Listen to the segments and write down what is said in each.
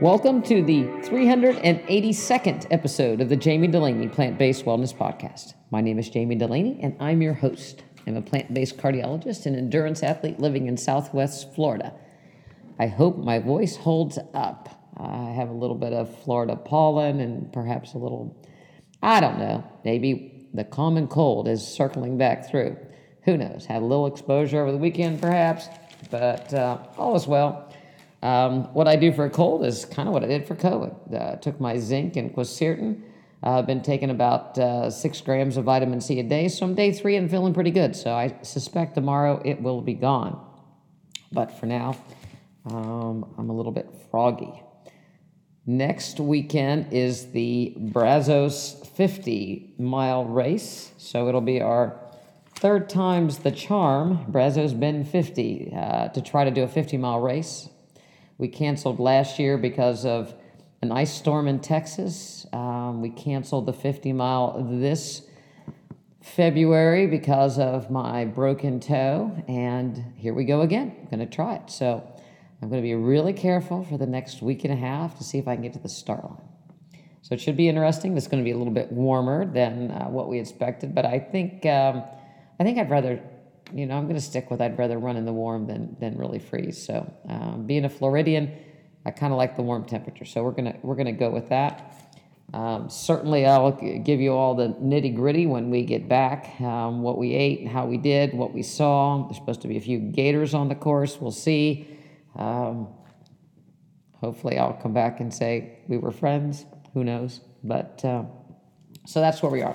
Welcome to the 382nd episode of the Jamie Delaney Plant Based Wellness Podcast. My name is Jamie Delaney, and I'm your host. I'm a plant based cardiologist and endurance athlete living in Southwest Florida. I hope my voice holds up. I have a little bit of Florida pollen and perhaps a little, I don't know, maybe the common cold is circling back through. Who knows? Had a little exposure over the weekend, perhaps, but uh, all is well. Um, what I do for a cold is kind of what I did for COVID. Uh, took my zinc and quercetin. I've uh, been taking about uh, six grams of vitamin C a day, so I'm day three and feeling pretty good. So I suspect tomorrow it will be gone. But for now, um, I'm a little bit froggy. Next weekend is the Brazos 50 mile race. So it'll be our third time's the charm, Brazos Bend 50, uh, to try to do a 50 mile race. We canceled last year because of an ice storm in Texas. Um, we canceled the 50 mile this February because of my broken toe. And here we go again. I'm going to try it. So I'm going to be really careful for the next week and a half to see if I can get to the start line. So it should be interesting. It's going to be a little bit warmer than uh, what we expected, but I think um, I think I'd rather you know, I'm going to stick with I'd rather run in the warm than than really freeze. So, um, being a Floridian, I kind of like the warm temperature. So we're gonna we're gonna go with that. Um, certainly, I'll give you all the nitty gritty when we get back. Um, what we ate, how we did, what we saw. There's supposed to be a few gators on the course. We'll see. Um, hopefully, I'll come back and say we were friends. Who knows? But uh, so that's where we are.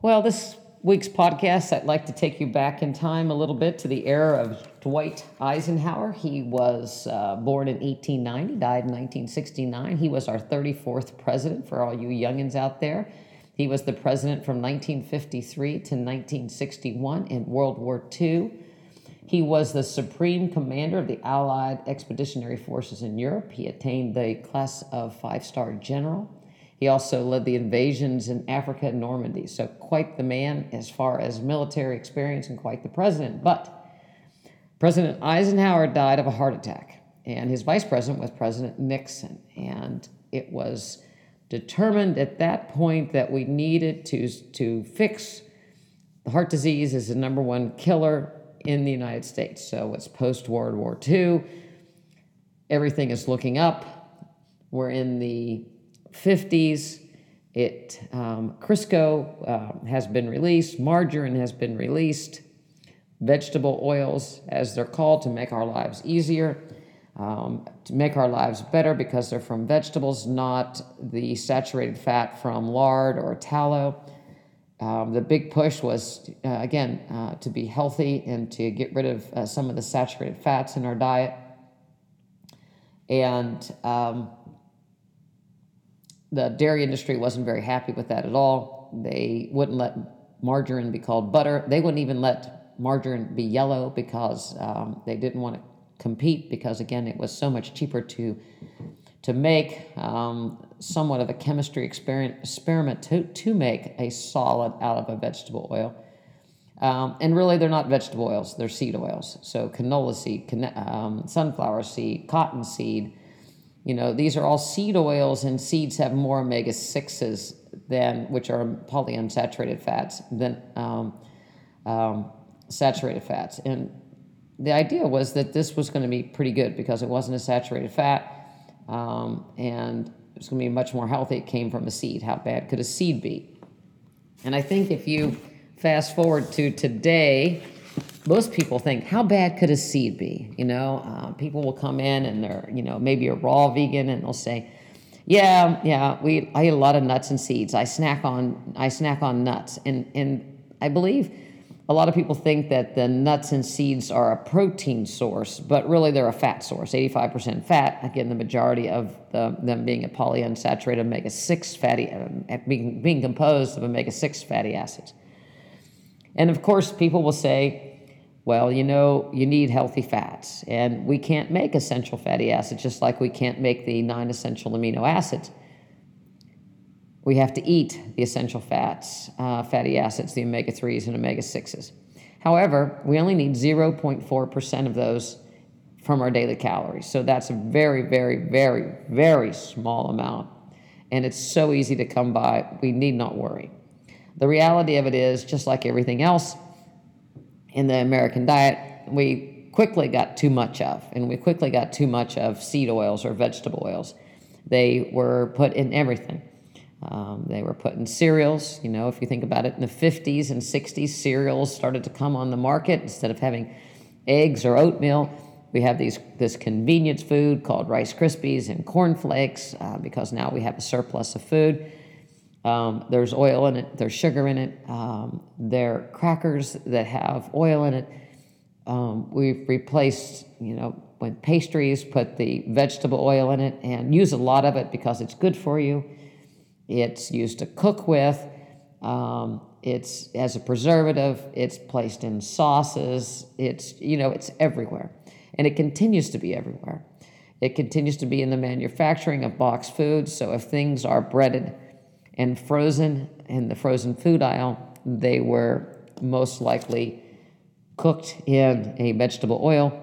Well, this week's podcast, I'd like to take you back in time a little bit to the era of Dwight Eisenhower. He was uh, born in 1890, died in 1969. He was our 34th president for all you youngins out there. He was the president from 1953 to 1961 in World War II. He was the supreme commander of the Allied Expeditionary Forces in Europe. He attained the class of five star general. He also led the invasions in Africa and Normandy. So, quite the man as far as military experience and quite the president. But President Eisenhower died of a heart attack, and his vice president was President Nixon. And it was determined at that point that we needed to, to fix the heart disease is the number one killer in the United States. So, it's post World War II. Everything is looking up. We're in the 50s. It um, Crisco uh, has been released, margarine has been released, vegetable oils, as they're called, to make our lives easier, um, to make our lives better because they're from vegetables, not the saturated fat from lard or tallow. Um, the big push was, uh, again, uh, to be healthy and to get rid of uh, some of the saturated fats in our diet. And um, the dairy industry wasn't very happy with that at all. They wouldn't let margarine be called butter. They wouldn't even let margarine be yellow because um, they didn't want to compete because again it was so much cheaper to to make um, somewhat of a chemistry experiment to, to make a solid out of a vegetable oil. Um, and really, they're not vegetable oils; they're seed oils. So canola seed, um, sunflower seed, cotton seed, you know, these are all seed oils, and seeds have more omega 6s than, which are polyunsaturated fats, than um, um, saturated fats. And the idea was that this was going to be pretty good because it wasn't a saturated fat um, and it was going to be much more healthy. It came from a seed. How bad could a seed be? And I think if you fast forward to today, most people think, how bad could a seed be? You know, uh, people will come in and they're, you know, maybe a raw vegan and they'll say, yeah, yeah, we I eat a lot of nuts and seeds. I snack on I snack on nuts, and and I believe a lot of people think that the nuts and seeds are a protein source, but really they're a fat source. Eighty five percent fat. Again, the majority of the, them being a polyunsaturated omega six fatty, uh, being being composed of omega six fatty acids. And of course, people will say, well, you know, you need healthy fats, and we can't make essential fatty acids just like we can't make the nine essential amino acids. We have to eat the essential fats, uh, fatty acids, the omega 3s and omega 6s. However, we only need 0.4% of those from our daily calories. So that's a very, very, very, very small amount. And it's so easy to come by, we need not worry. The reality of it is, just like everything else in the American diet, we quickly got too much of, and we quickly got too much of seed oils or vegetable oils. They were put in everything. Um, they were put in cereals. You know, if you think about it, in the 50s and 60s, cereals started to come on the market instead of having eggs or oatmeal. We have these this convenience food called Rice Krispies and Corn Flakes uh, because now we have a surplus of food. Um, there's oil in it. There's sugar in it. Um, there are crackers that have oil in it. Um, we've replaced, you know, when pastries, put the vegetable oil in it and use a lot of it because it's good for you. It's used to cook with. Um, it's as a preservative. It's placed in sauces. It's you know it's everywhere, and it continues to be everywhere. It continues to be in the manufacturing of boxed foods. So if things are breaded and frozen in the frozen food aisle, they were most likely cooked in a vegetable oil.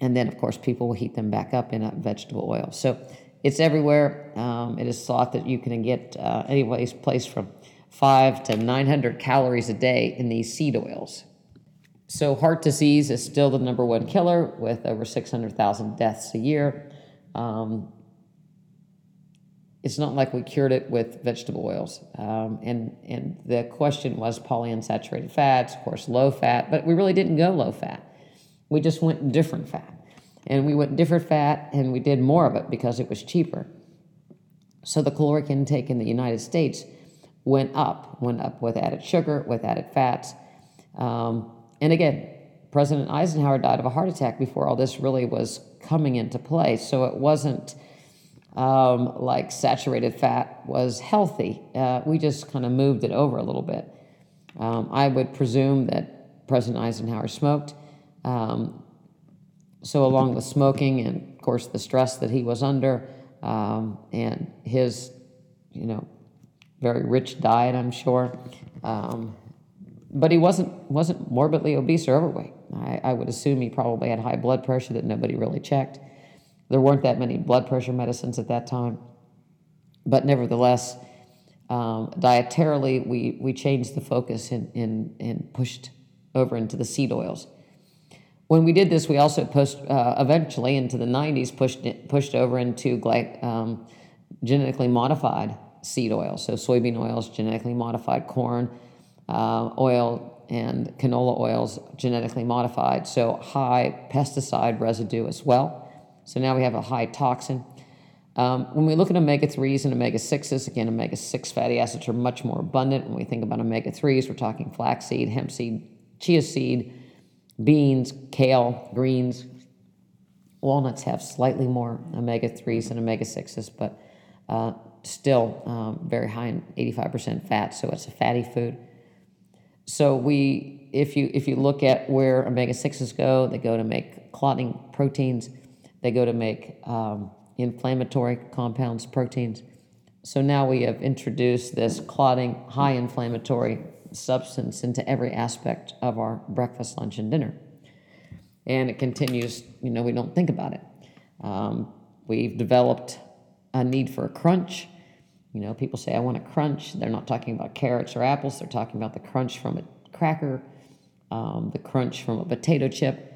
And then, of course, people will heat them back up in a vegetable oil. So it's everywhere. Um, it is thought that you can get uh, anyways place from five to 900 calories a day in these seed oils. So heart disease is still the number one killer with over 600,000 deaths a year. Um, it's not like we cured it with vegetable oils. Um, and, and the question was polyunsaturated fats, of course, low fat, but we really didn't go low fat. We just went different fat. And we went different fat and we did more of it because it was cheaper. So the caloric intake in the United States went up, went up with added sugar, with added fats. Um, and again, President Eisenhower died of a heart attack before all this really was coming into play. So it wasn't um, like saturated fat was healthy. Uh, we just kind of moved it over a little bit. Um, I would presume that President Eisenhower smoked. Um, so, along with smoking and, of course, the stress that he was under um, and his, you know, very rich diet, I'm sure. Um, but he wasn't wasn't morbidly obese or overweight. I, I would assume he probably had high blood pressure that nobody really checked. There weren't that many blood pressure medicines at that time. But nevertheless, um, dietarily, we, we changed the focus and, and, and pushed over into the seed oils. When we did this, we also pushed, uh, eventually into the 90s, pushed, pushed over into gly- um, genetically modified seed oils. So soybean oils, genetically modified corn uh, oil, and canola oils, genetically modified. So high pesticide residue as well. So now we have a high toxin. Um, when we look at omega 3s and omega 6s, again, omega 6 fatty acids are much more abundant. When we think about omega 3s, we're talking flaxseed, hemp seed, chia seed, beans, kale, greens. Walnuts have slightly more omega 3s than omega 6s, but uh, still um, very high in 85% fat, so it's a fatty food. So we, if you if you look at where omega 6s go, they go to make clotting proteins they go to make um, inflammatory compounds, proteins. So now we have introduced this clotting, high inflammatory substance into every aspect of our breakfast, lunch, and dinner. And it continues, you know, we don't think about it. Um, we've developed a need for a crunch. You know, people say, I want a crunch. They're not talking about carrots or apples, they're talking about the crunch from a cracker, um, the crunch from a potato chip.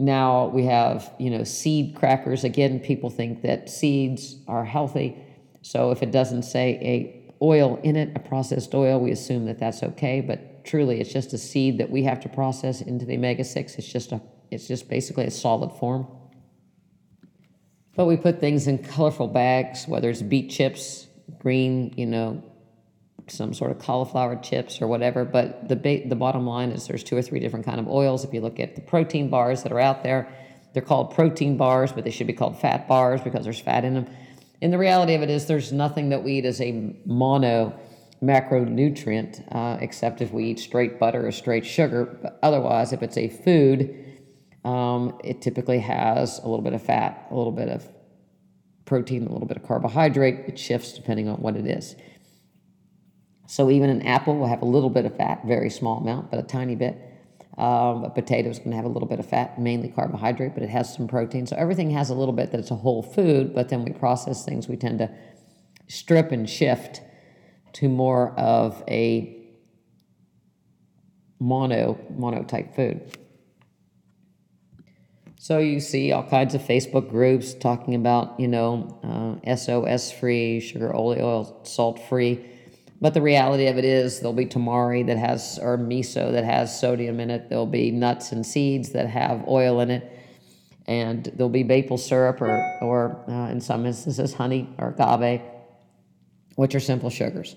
Now we have, you know, seed crackers. Again, people think that seeds are healthy. So if it doesn't say a oil in it, a processed oil, we assume that that's okay. But truly, it's just a seed that we have to process into the omega six. It's just a, it's just basically a solid form. But we put things in colorful bags, whether it's beet chips, green, you know, some sort of cauliflower chips or whatever. But the ba- the bottom line is there's two or three different kind of oils. If you look at the protein bars that are out there, they're called protein bars, but they should be called fat bars because there's fat in them. And the reality of it is there's nothing that we eat as a mono macronutrient uh, except if we eat straight butter or straight sugar. But otherwise, if it's a food, um, it typically has a little bit of fat, a little bit of protein, a little bit of carbohydrate. It shifts depending on what it is. So even an apple will have a little bit of fat, very small amount, but a tiny bit. Um, a potato is going to have a little bit of fat, mainly carbohydrate, but it has some protein. So everything has a little bit that it's a whole food, but then we process things, we tend to strip and shift to more of a mono mono type food. So you see all kinds of Facebook groups talking about, you know, uh, SOS free, sugar, oil, salt free. But the reality of it is there'll be tamari that has, or miso that has sodium in it. There'll be nuts and seeds that have oil in it. And there'll be maple syrup or, or uh, in some instances, honey or agave, which are simple sugars.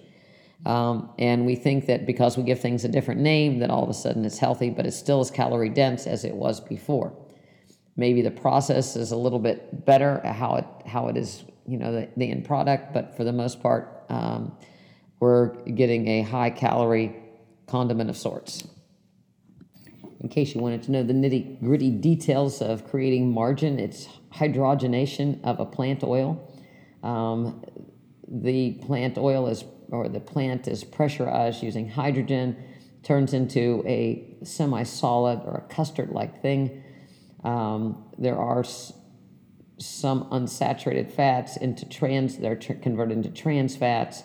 Um, and we think that because we give things a different name, that all of a sudden it's healthy, but it still as calorie dense as it was before. Maybe the process is a little bit better how it how it is, you know, the, the end product, but for the most part, um, we're getting a high calorie condiment of sorts. In case you wanted to know the nitty gritty details of creating margarine, it's hydrogenation of a plant oil. Um, the plant oil is or the plant is pressurized using hydrogen, turns into a semi solid or a custard like thing. Um, there are s- some unsaturated fats into trans, they're tr- converted into trans fats.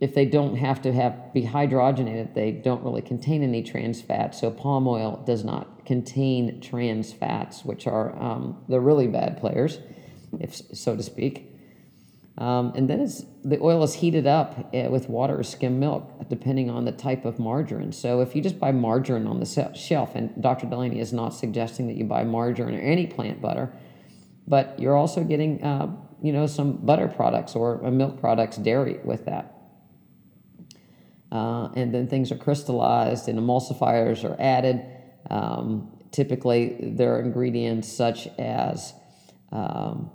If they don't have to have be hydrogenated, they don't really contain any trans fats. So palm oil does not contain trans fats, which are um, the really bad players, if so to speak. Um, and then the oil is heated up uh, with water or skim milk, depending on the type of margarine. So if you just buy margarine on the shelf, and Dr. Delaney is not suggesting that you buy margarine or any plant butter, but you're also getting, uh, you know, some butter products or uh, milk products, dairy with that. Uh, and then things are crystallized and emulsifiers are added. Um, typically, there are ingredients such as um,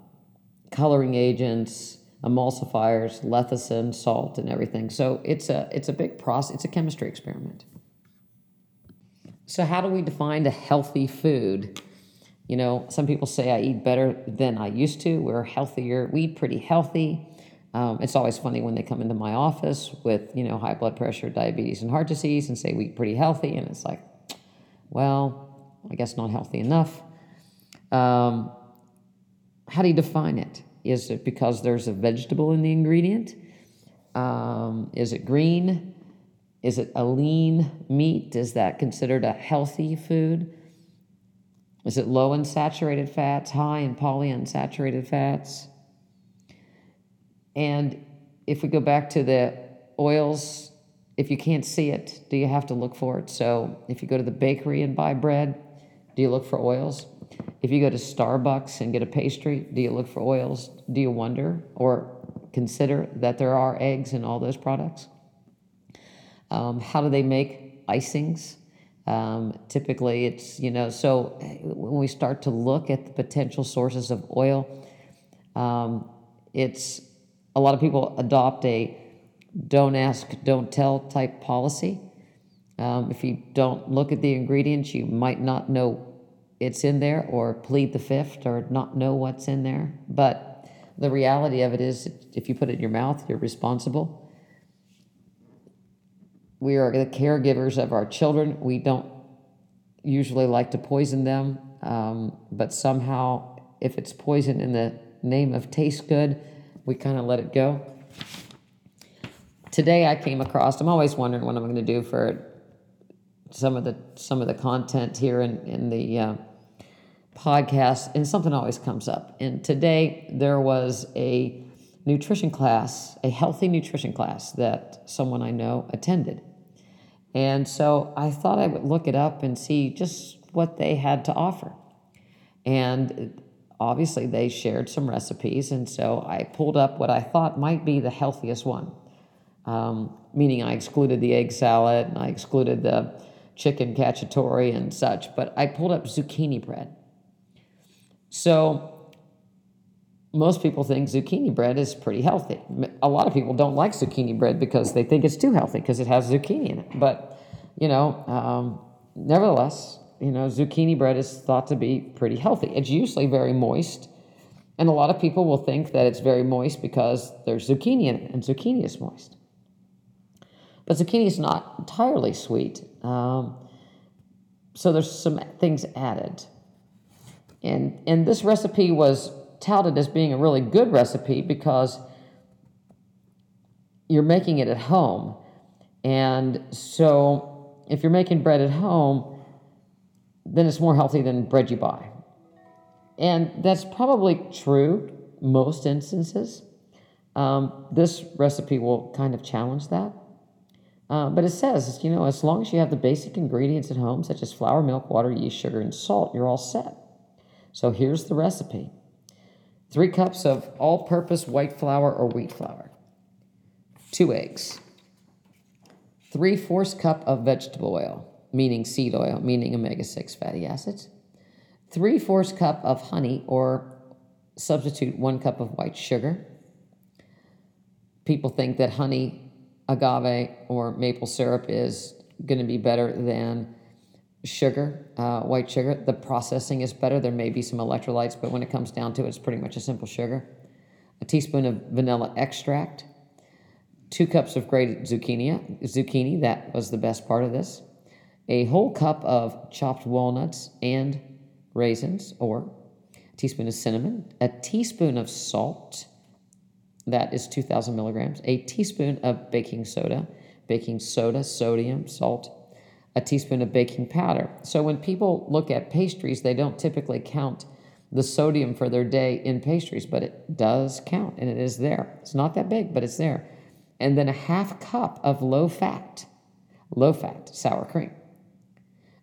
coloring agents, emulsifiers, lecithin, salt, and everything. So it's a it's a big process. It's a chemistry experiment. So how do we define a healthy food? You know, some people say I eat better than I used to. We're healthier. We eat pretty healthy. Um, it's always funny when they come into my office with you know high blood pressure, diabetes, and heart disease, and say we pretty healthy, and it's like, well, I guess not healthy enough. Um, how do you define it? Is it because there's a vegetable in the ingredient? Um, is it green? Is it a lean meat? Is that considered a healthy food? Is it low in saturated fats, high in polyunsaturated fats? And if we go back to the oils, if you can't see it, do you have to look for it? So if you go to the bakery and buy bread, do you look for oils? If you go to Starbucks and get a pastry, do you look for oils? Do you wonder or consider that there are eggs in all those products? Um, how do they make icings? Um, typically, it's, you know, so when we start to look at the potential sources of oil, um, it's a lot of people adopt a don't ask, don't tell type policy. Um, if you don't look at the ingredients, you might not know it's in there or plead the fifth or not know what's in there. But the reality of it is, if you put it in your mouth, you're responsible. We are the caregivers of our children. We don't usually like to poison them, um, but somehow, if it's poison in the name of taste good, we kind of let it go. Today, I came across. I'm always wondering what I'm going to do for some of the some of the content here in in the uh, podcast, and something always comes up. And today there was a nutrition class, a healthy nutrition class that someone I know attended. And so I thought I would look it up and see just what they had to offer. And obviously they shared some recipes, and so I pulled up what I thought might be the healthiest one. Um, meaning I excluded the egg salad and I excluded the chicken cacciatore and such, but I pulled up zucchini bread. So most people think zucchini bread is pretty healthy. A lot of people don't like zucchini bread because they think it's too healthy because it has zucchini in it. But, you know, um, nevertheless, you know, zucchini bread is thought to be pretty healthy. It's usually very moist. And a lot of people will think that it's very moist because there's zucchini in it, and zucchini is moist. But zucchini is not entirely sweet. Um, so there's some things added. And, and this recipe was touted as being a really good recipe because you're making it at home. And so if you're making bread at home, then it's more healthy than bread you buy. And that's probably true most instances. Um, this recipe will kind of challenge that. Uh, but it says, you know, as long as you have the basic ingredients at home, such as flour, milk, water, yeast, sugar, and salt, you're all set. So here's the recipe three cups of all purpose white flour or wheat flour, two eggs, three fourths cup of vegetable oil, meaning seed oil, meaning omega 6 fatty acids, three fourths cup of honey or substitute one cup of white sugar. People think that honey agave or maple syrup is going to be better than sugar, uh, white sugar. The processing is better. There may be some electrolytes, but when it comes down to it, it's pretty much a simple sugar. A teaspoon of vanilla extract, two cups of grated zucchini. Zucchini, that was the best part of this. A whole cup of chopped walnuts and raisins, or a teaspoon of cinnamon, a teaspoon of salt, that is 2,000 milligrams. A teaspoon of baking soda, baking soda, sodium, salt, a teaspoon of baking powder. So when people look at pastries, they don't typically count the sodium for their day in pastries, but it does count and it is there. It's not that big, but it's there. And then a half cup of low fat, low fat sour cream.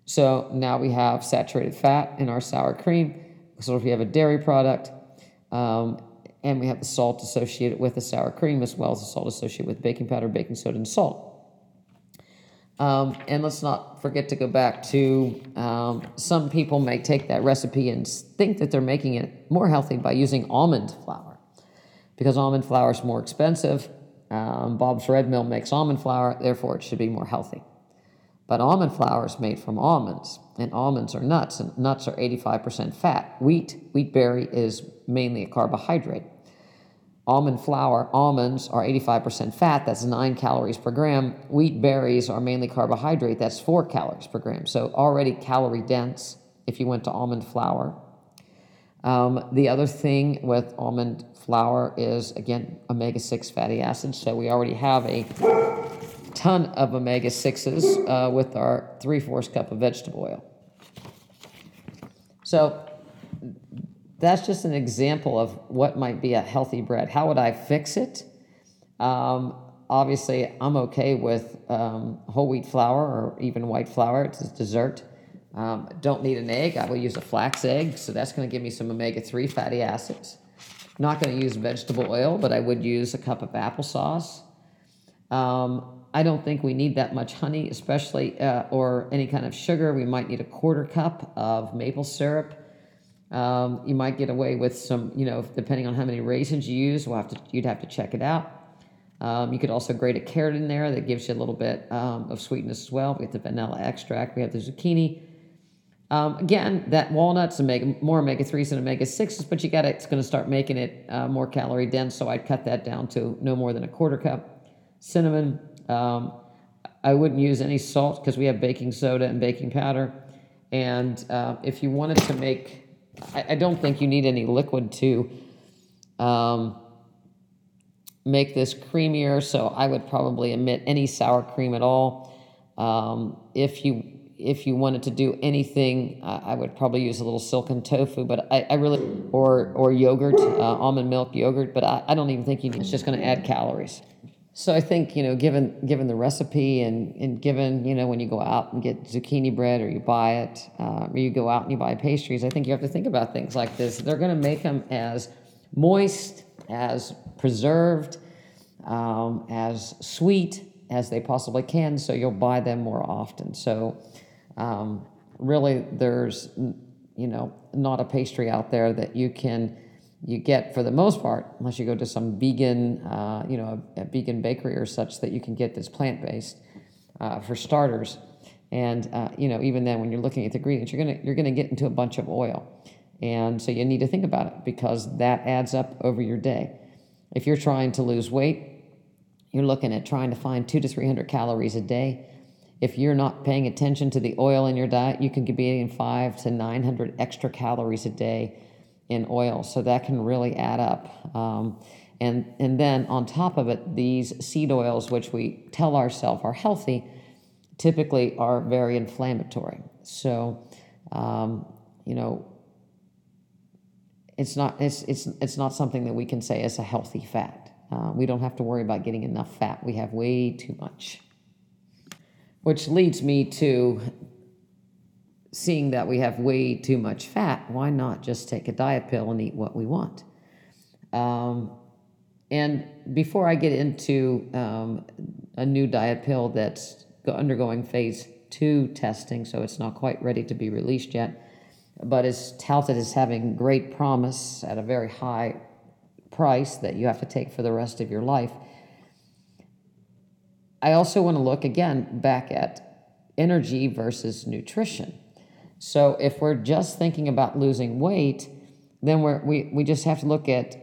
So now we have saturated fat in our sour cream. So if you have a dairy product, um, and we have the salt associated with the sour cream as well as the salt associated with baking powder, baking soda, and salt. Um, and let's not forget to go back to um, some people may take that recipe and think that they're making it more healthy by using almond flour because almond flour is more expensive. Um, Bob's Red Mill makes almond flour, therefore, it should be more healthy. But almond flour is made from almonds, and almonds are nuts, and nuts are 85% fat. Wheat, wheat berry, is mainly a carbohydrate. Almond flour, almonds are 85% fat, that's 9 calories per gram. Wheat berries are mainly carbohydrate, that's 4 calories per gram. So already calorie dense if you went to almond flour. Um, the other thing with almond flour is, again, omega 6 fatty acids. So we already have a ton of omega 6s uh, with our 3 fourths cup of vegetable oil. So that's just an example of what might be a healthy bread. How would I fix it? Um, obviously, I'm okay with um, whole wheat flour or even white flour. It's a dessert. Um, don't need an egg. I will use a flax egg, so that's going to give me some omega 3 fatty acids. Not going to use vegetable oil, but I would use a cup of applesauce. Um, I don't think we need that much honey, especially, uh, or any kind of sugar. We might need a quarter cup of maple syrup um, you might get away with some, you know, depending on how many raisins you use, we'll have to, you'd have to check it out. Um, you could also grate a carrot in there that gives you a little bit um, of sweetness as well. We have the vanilla extract, we have the zucchini. Um, again, that walnuts omega more omega threes than omega sixes, but you got it's going to start making it uh, more calorie dense. So I'd cut that down to no more than a quarter cup. Cinnamon. Um, I wouldn't use any salt because we have baking soda and baking powder. And uh, if you wanted to make I, I don't think you need any liquid to um, make this creamier, so I would probably omit any sour cream at all. Um, if you if you wanted to do anything, uh, I would probably use a little silken tofu, but I, I really or or yogurt, uh, almond milk yogurt, but I, I don't even think you need. It's just going to add calories. So I think you know, given given the recipe and and given you know when you go out and get zucchini bread or you buy it, uh, or you go out and you buy pastries, I think you have to think about things like this. They're going to make them as moist, as preserved, um, as sweet as they possibly can, so you'll buy them more often. So um, really, there's you know not a pastry out there that you can you get for the most part, unless you go to some vegan, uh, you know, a, a, vegan bakery or such that you can get that's plant based uh, for starters. And uh, you know, even then, when you're looking at the ingredients, you're gonna you're gonna get into a bunch of oil, and so you need to think about it because that adds up over your day. If you're trying to lose weight, you're looking at trying to find two to 300 calories a day. If you're not paying attention to the oil in your diet, you can be eating five to 900 extra calories a day in oil. So that can really add up. Um, and, and then on top of it, these seed oils, which we tell ourselves are healthy, typically are very inflammatory. So, um, you know, it's not, it's, it's, it's not something that we can say is a healthy fat. Uh, we don't have to worry about getting enough fat. We have way too much. Which leads me to seeing that we have way too much fat. Why not just take a diet pill and eat what we want? Um, and before I get into um, a new diet pill that's undergoing phase two testing, so it's not quite ready to be released yet, but is touted as having great promise at a very high price that you have to take for the rest of your life. I also want to look again back at energy versus nutrition. So if we're just thinking about losing weight, then we're, we, we just have to look at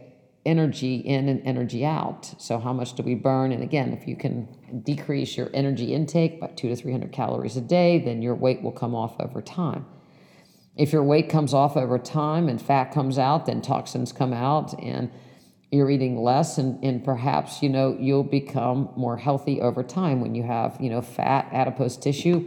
energy in and energy out. So, how much do we burn? And again, if you can decrease your energy intake by two to 300 calories a day, then your weight will come off over time. If your weight comes off over time and fat comes out, then toxins come out and you're eating less and, and perhaps you know you'll become more healthy over time when you have you know fat adipose tissue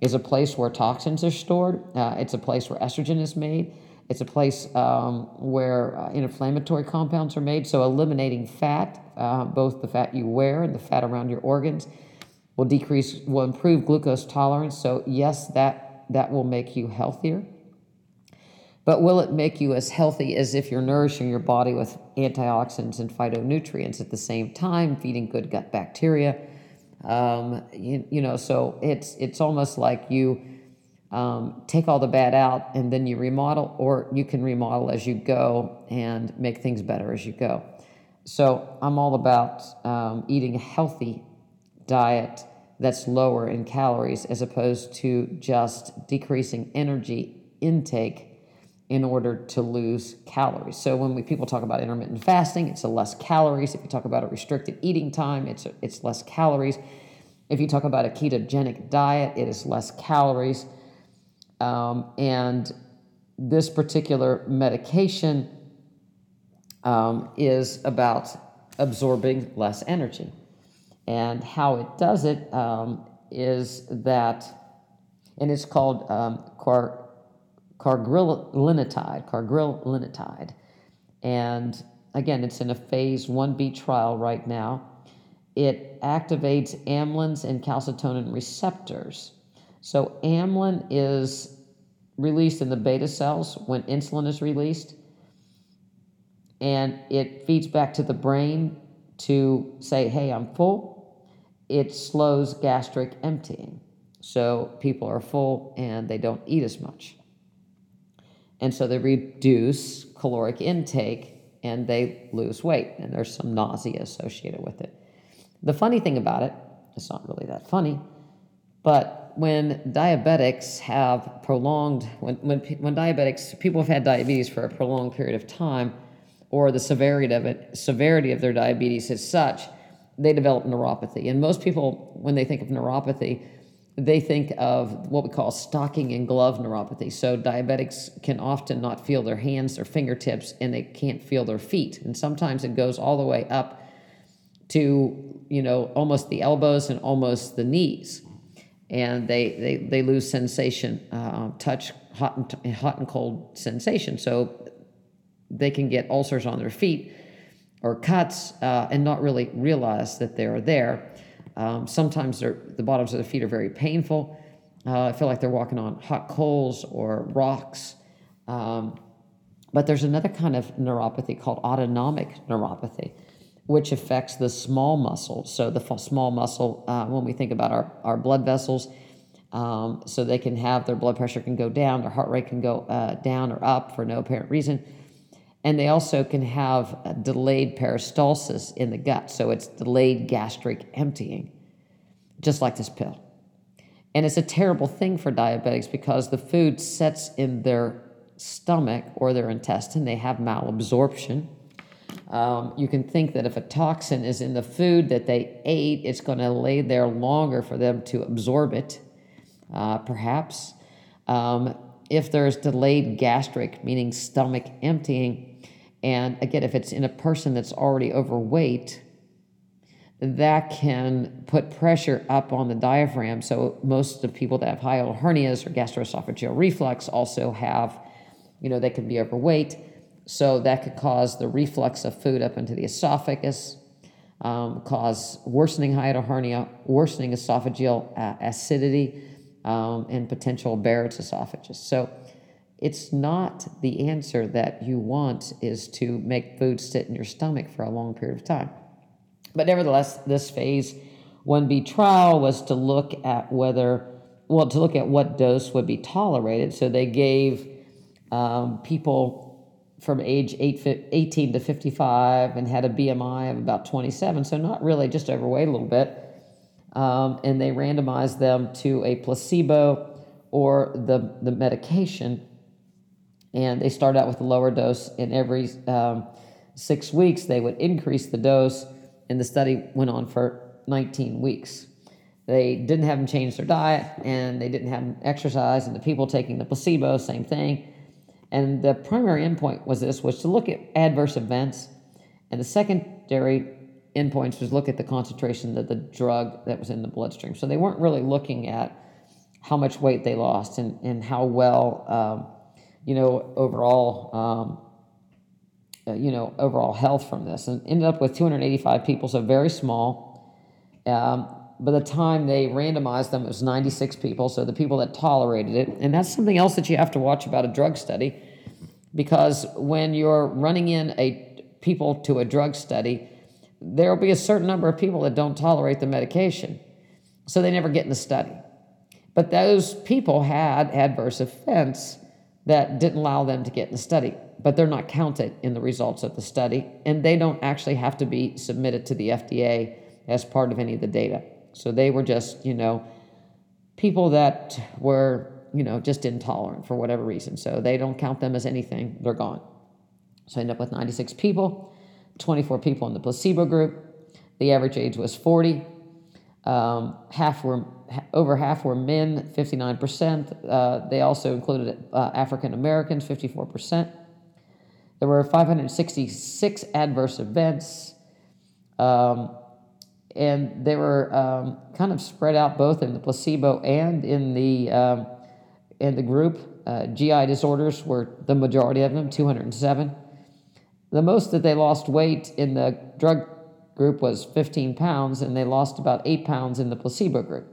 is a place where toxins are stored uh, it's a place where estrogen is made it's a place um, where uh, inflammatory compounds are made. So, eliminating fat, uh, both the fat you wear and the fat around your organs, will decrease, will improve glucose tolerance. So, yes, that, that will make you healthier. But will it make you as healthy as if you're nourishing your body with antioxidants and phytonutrients at the same time, feeding good gut bacteria? Um, you, you know, so it's it's almost like you um, take all the bad out and then you remodel, or you can remodel as you go and make things better as you go. So I'm all about um, eating a healthy diet that's lower in calories as opposed to just decreasing energy intake in order to lose calories. So when we people talk about intermittent fasting, it's a less calories. If you talk about a restricted eating time, it's a, it's less calories. If you talk about a ketogenic diet, it is less calories. Um, and this particular medication um, is about absorbing less energy. And how it does it um, is that, and it's called um, car, cargrillinitide, cargrillinitide. And again, it's in a phase 1B trial right now. It activates amylins and calcitonin receptors. So, amylin is released in the beta cells when insulin is released, and it feeds back to the brain to say, hey, I'm full. It slows gastric emptying. So people are full and they don't eat as much. And so they reduce caloric intake and they lose weight, and there's some nausea associated with it. The funny thing about it, it's not really that funny, but when diabetics have prolonged, when, when, when diabetics, people have had diabetes for a prolonged period of time, or the severity of it, severity of their diabetes is such, they develop neuropathy. And most people, when they think of neuropathy, they think of what we call stocking and glove neuropathy. So diabetics can often not feel their hands, their fingertips, and they can't feel their feet. And sometimes it goes all the way up to, you know, almost the elbows and almost the knees and they, they, they lose sensation, uh, touch, hot and, hot and cold sensation. So they can get ulcers on their feet or cuts uh, and not really realize that they're there. Um, sometimes the bottoms of the feet are very painful. Uh, I feel like they're walking on hot coals or rocks. Um, but there's another kind of neuropathy called autonomic neuropathy which affects the small muscle. So, the small muscle, uh, when we think about our, our blood vessels, um, so they can have their blood pressure can go down, their heart rate can go uh, down or up for no apparent reason. And they also can have delayed peristalsis in the gut. So, it's delayed gastric emptying, just like this pill. And it's a terrible thing for diabetics because the food sets in their stomach or their intestine, they have malabsorption Um, you can think that if a toxin is in the food that they ate, it's going to lay there longer for them to absorb it, uh, perhaps. Um, if there's delayed gastric, meaning stomach emptying, and again, if it's in a person that's already overweight, that can put pressure up on the diaphragm. So most of the people that have hiatal hernias or gastroesophageal reflux also have, you know, they can be overweight. So that could cause the reflux of food up into the esophagus, um, cause worsening hiatal hernia, worsening esophageal uh, acidity, um, and potential Barrett's esophagus. So it's not the answer that you want is to make food sit in your stomach for a long period of time. But nevertheless, this phase 1B trial was to look at whether, well, to look at what dose would be tolerated. So they gave um, people from age 8, 18 to 55 and had a BMI of about 27, so not really just overweight a little bit. Um, and they randomized them to a placebo or the, the medication. And they start out with a lower dose, and every um, six weeks they would increase the dose and the study went on for 19 weeks. They didn't have them change their diet and they didn't have them exercise, and the people taking the placebo, same thing. And the primary endpoint was this was to look at adverse events, and the secondary endpoints was look at the concentration of the drug that was in the bloodstream. So they weren't really looking at how much weight they lost and, and how well, um, you know, overall um, uh, you know, overall health from this, and ended up with 285 people, so very small. Um, by the time they randomized them, it was 96 people, so the people that tolerated it. And that's something else that you have to watch about a drug study, because when you're running in a people to a drug study, there will be a certain number of people that don't tolerate the medication, so they never get in the study. But those people had adverse events that didn't allow them to get in the study but they're not counted in the results of the study, and they don't actually have to be submitted to the FDA as part of any of the data. So they were just, you know, people that were, you know, just intolerant for whatever reason. So they don't count them as anything, they're gone. So I end up with 96 people, 24 people in the placebo group. The average age was 40. Um, half were over half were men, 59%. Uh, they also included uh, African Americans, 54%. There were 566 adverse events, um, and they were um, kind of spread out both in the placebo and in the um, in the group. Uh, GI disorders were the majority of them, 207. The most that they lost weight in the drug group was 15 pounds, and they lost about eight pounds in the placebo group.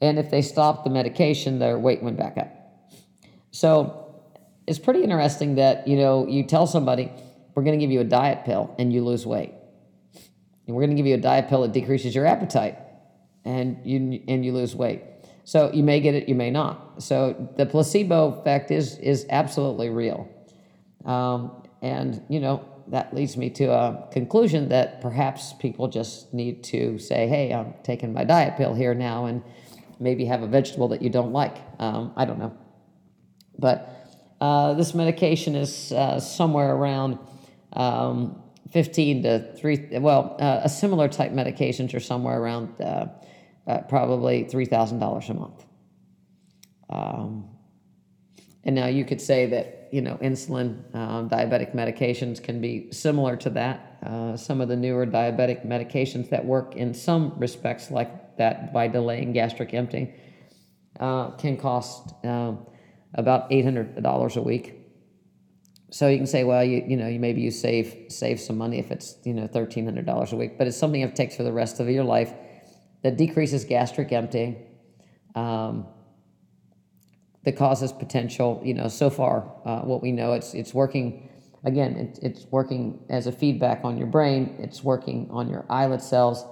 And if they stopped the medication, their weight went back up. So it's pretty interesting that you know you tell somebody we're going to give you a diet pill and you lose weight and we're going to give you a diet pill that decreases your appetite and you and you lose weight so you may get it you may not so the placebo effect is is absolutely real um, and you know that leads me to a conclusion that perhaps people just need to say hey i'm taking my diet pill here now and maybe have a vegetable that you don't like um, i don't know but uh, this medication is uh, somewhere around um, 15 to 3, well, uh, a similar type medications are somewhere around uh, uh, probably $3,000 a month. Um, and now you could say that, you know, insulin, um, diabetic medications can be similar to that. some of the newer diabetic medications that work in some respects like that by delaying gastric emptying can cost um, about $800 a week. So you can say, well, you, you know, you maybe you save save some money if it's you know thirteen hundred dollars a week, but it's something it takes for the rest of your life that decreases gastric emptying, um, that causes potential. You know, so far uh, what we know, it's it's working. Again, it, it's working as a feedback on your brain. It's working on your islet cells.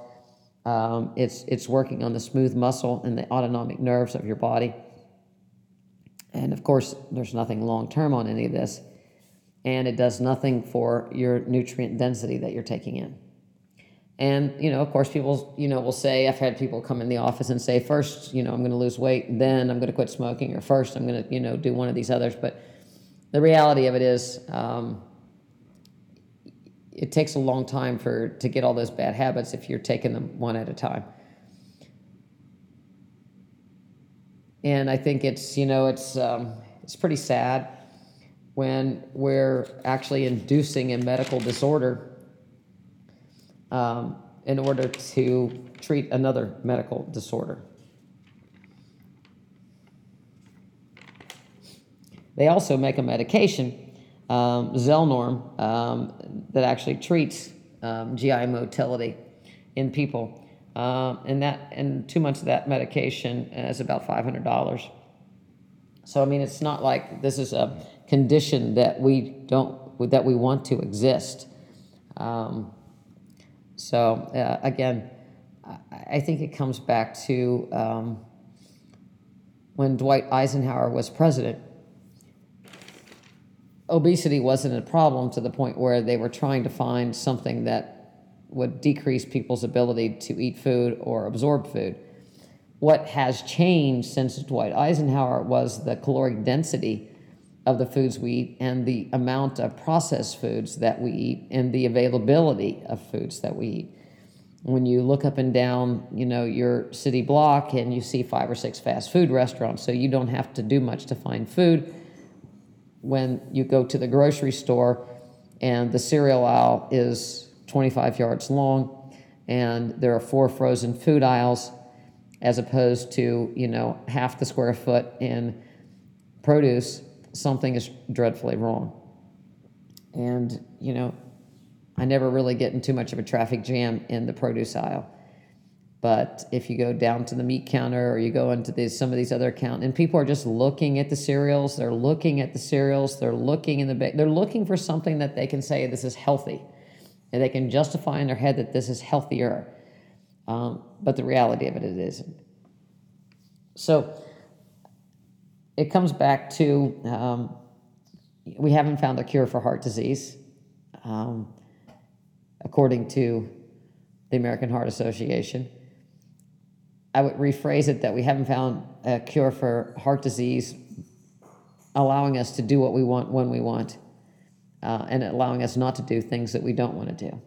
Um, it's it's working on the smooth muscle and the autonomic nerves of your body. And of course, there's nothing long term on any of this. And it does nothing for your nutrient density that you're taking in. And, you know, of course, people, you know, will say, I've had people come in the office and say, first, you know, I'm going to lose weight, then I'm going to quit smoking, or first I'm going to, you know, do one of these others. But the reality of it is, um, it takes a long time for to get all those bad habits if you're taking them one at a time. And I think it's you know it's um, it's pretty sad when we're actually inducing a medical disorder um, in order to treat another medical disorder. They also make a medication, um, Zelnorm, um, that actually treats um, GI motility in people. Um, and that and two months of that medication is about five hundred dollars. So I mean, it's not like this is a condition that we don't that we want to exist. Um, so uh, again, I, think it comes back to um, when Dwight Eisenhower was president obesity wasn't a problem to the point where they were trying to find something that would decrease people's ability to eat food or absorb food. What has changed since Dwight Eisenhower was the caloric density of the foods we eat and the amount of processed foods that we eat and the availability of foods that we eat. When you look up and down, you know, your city block and you see five or six fast food restaurants, so you don't have to do much to find food when you go to the grocery store and the cereal aisle is 25 yards long and there are four frozen food aisles as opposed to you know half the square foot in produce something is dreadfully wrong and you know i never really get in too much of a traffic jam in the produce aisle but if you go down to the meat counter or you go into these, some of these other accounts, and people are just looking at the cereals, they're looking at the cereals, they're looking in the they're looking for something that they can say this is healthy, and they can justify in their head that this is healthier. Um, but the reality of it, it isn't. So it comes back to um, we haven't found a cure for heart disease, um, according to the American Heart Association. I would rephrase it that we haven't found a cure for heart disease, allowing us to do what we want when we want, uh, and allowing us not to do things that we don't want to do.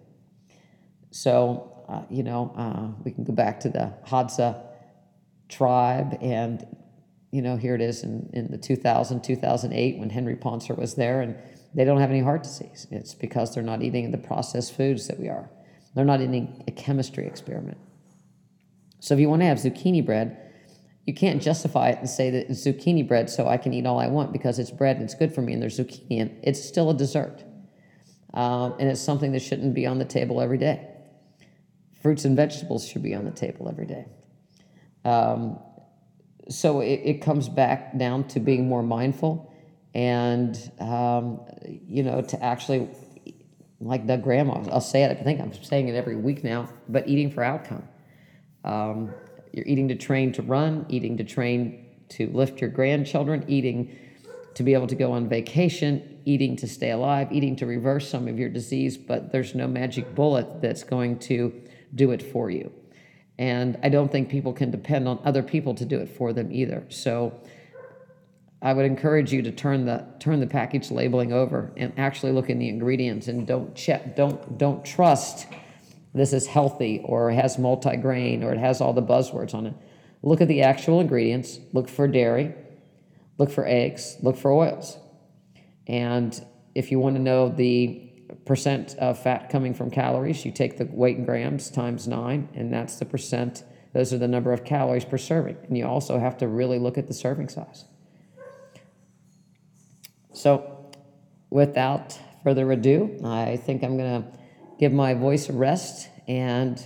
So, uh, you know, uh, we can go back to the Hadza tribe, and, you know, here it is in, in the 2000, 2008 when Henry Pontzer was there, and they don't have any heart disease. It's because they're not eating the processed foods that we are. They're not eating a chemistry experiment. So if you want to have zucchini bread, you can't justify it and say that it's zucchini bread so I can eat all I want because it's bread and it's good for me and there's zucchini in It's still a dessert. Um, and it's something that shouldn't be on the table every day. Fruits and vegetables should be on the table every day. Um, so it, it, comes back down to being more mindful and, um, you know, to actually, like Doug Graham, I'll say it, I think I'm saying it every week now, but eating for outcome. Um, you're eating to train to run, eating to train to lift your grandchildren, eating to be able to go on vacation, eating to stay alive, eating to reverse some of your disease, but there's no magic bullet that's going to do it for you. And I don't think people can depend on other people to do it for them either. So I would encourage you to turn the turn the package labeling over and actually look in the ingredients and don't check don't don't trust this is healthy or has multi-grain or it has all the buzzwords on it. Look at the actual ingredients, look for dairy, look for eggs, look for oils. And if you want to know the percent of fat coming from calories, you take the weight in grams times nine, and that's the percent, those are the number of calories per serving. And you also have to really look at the serving size. So, without further ado, I think I'm going to give my voice a rest, and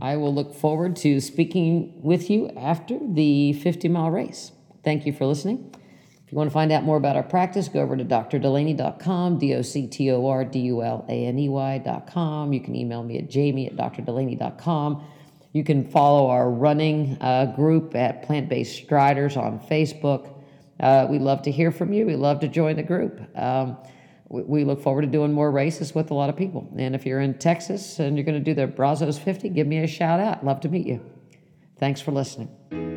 I will look forward to speaking with you after the 50 mile race. Thank you for listening. If you want to find out more about our practice, go over to drdulaney.com, D O C T O R D U L A N E Y.com. You can email me at jamie at drdulaney.com. You can follow our running uh, group at Plant Based Striders on Facebook. Uh, we love to hear from you. We love to join the group. Um, we look forward to doing more races with a lot of people. And if you're in Texas and you're going to do the Brazos 50, give me a shout out. Love to meet you. Thanks for listening.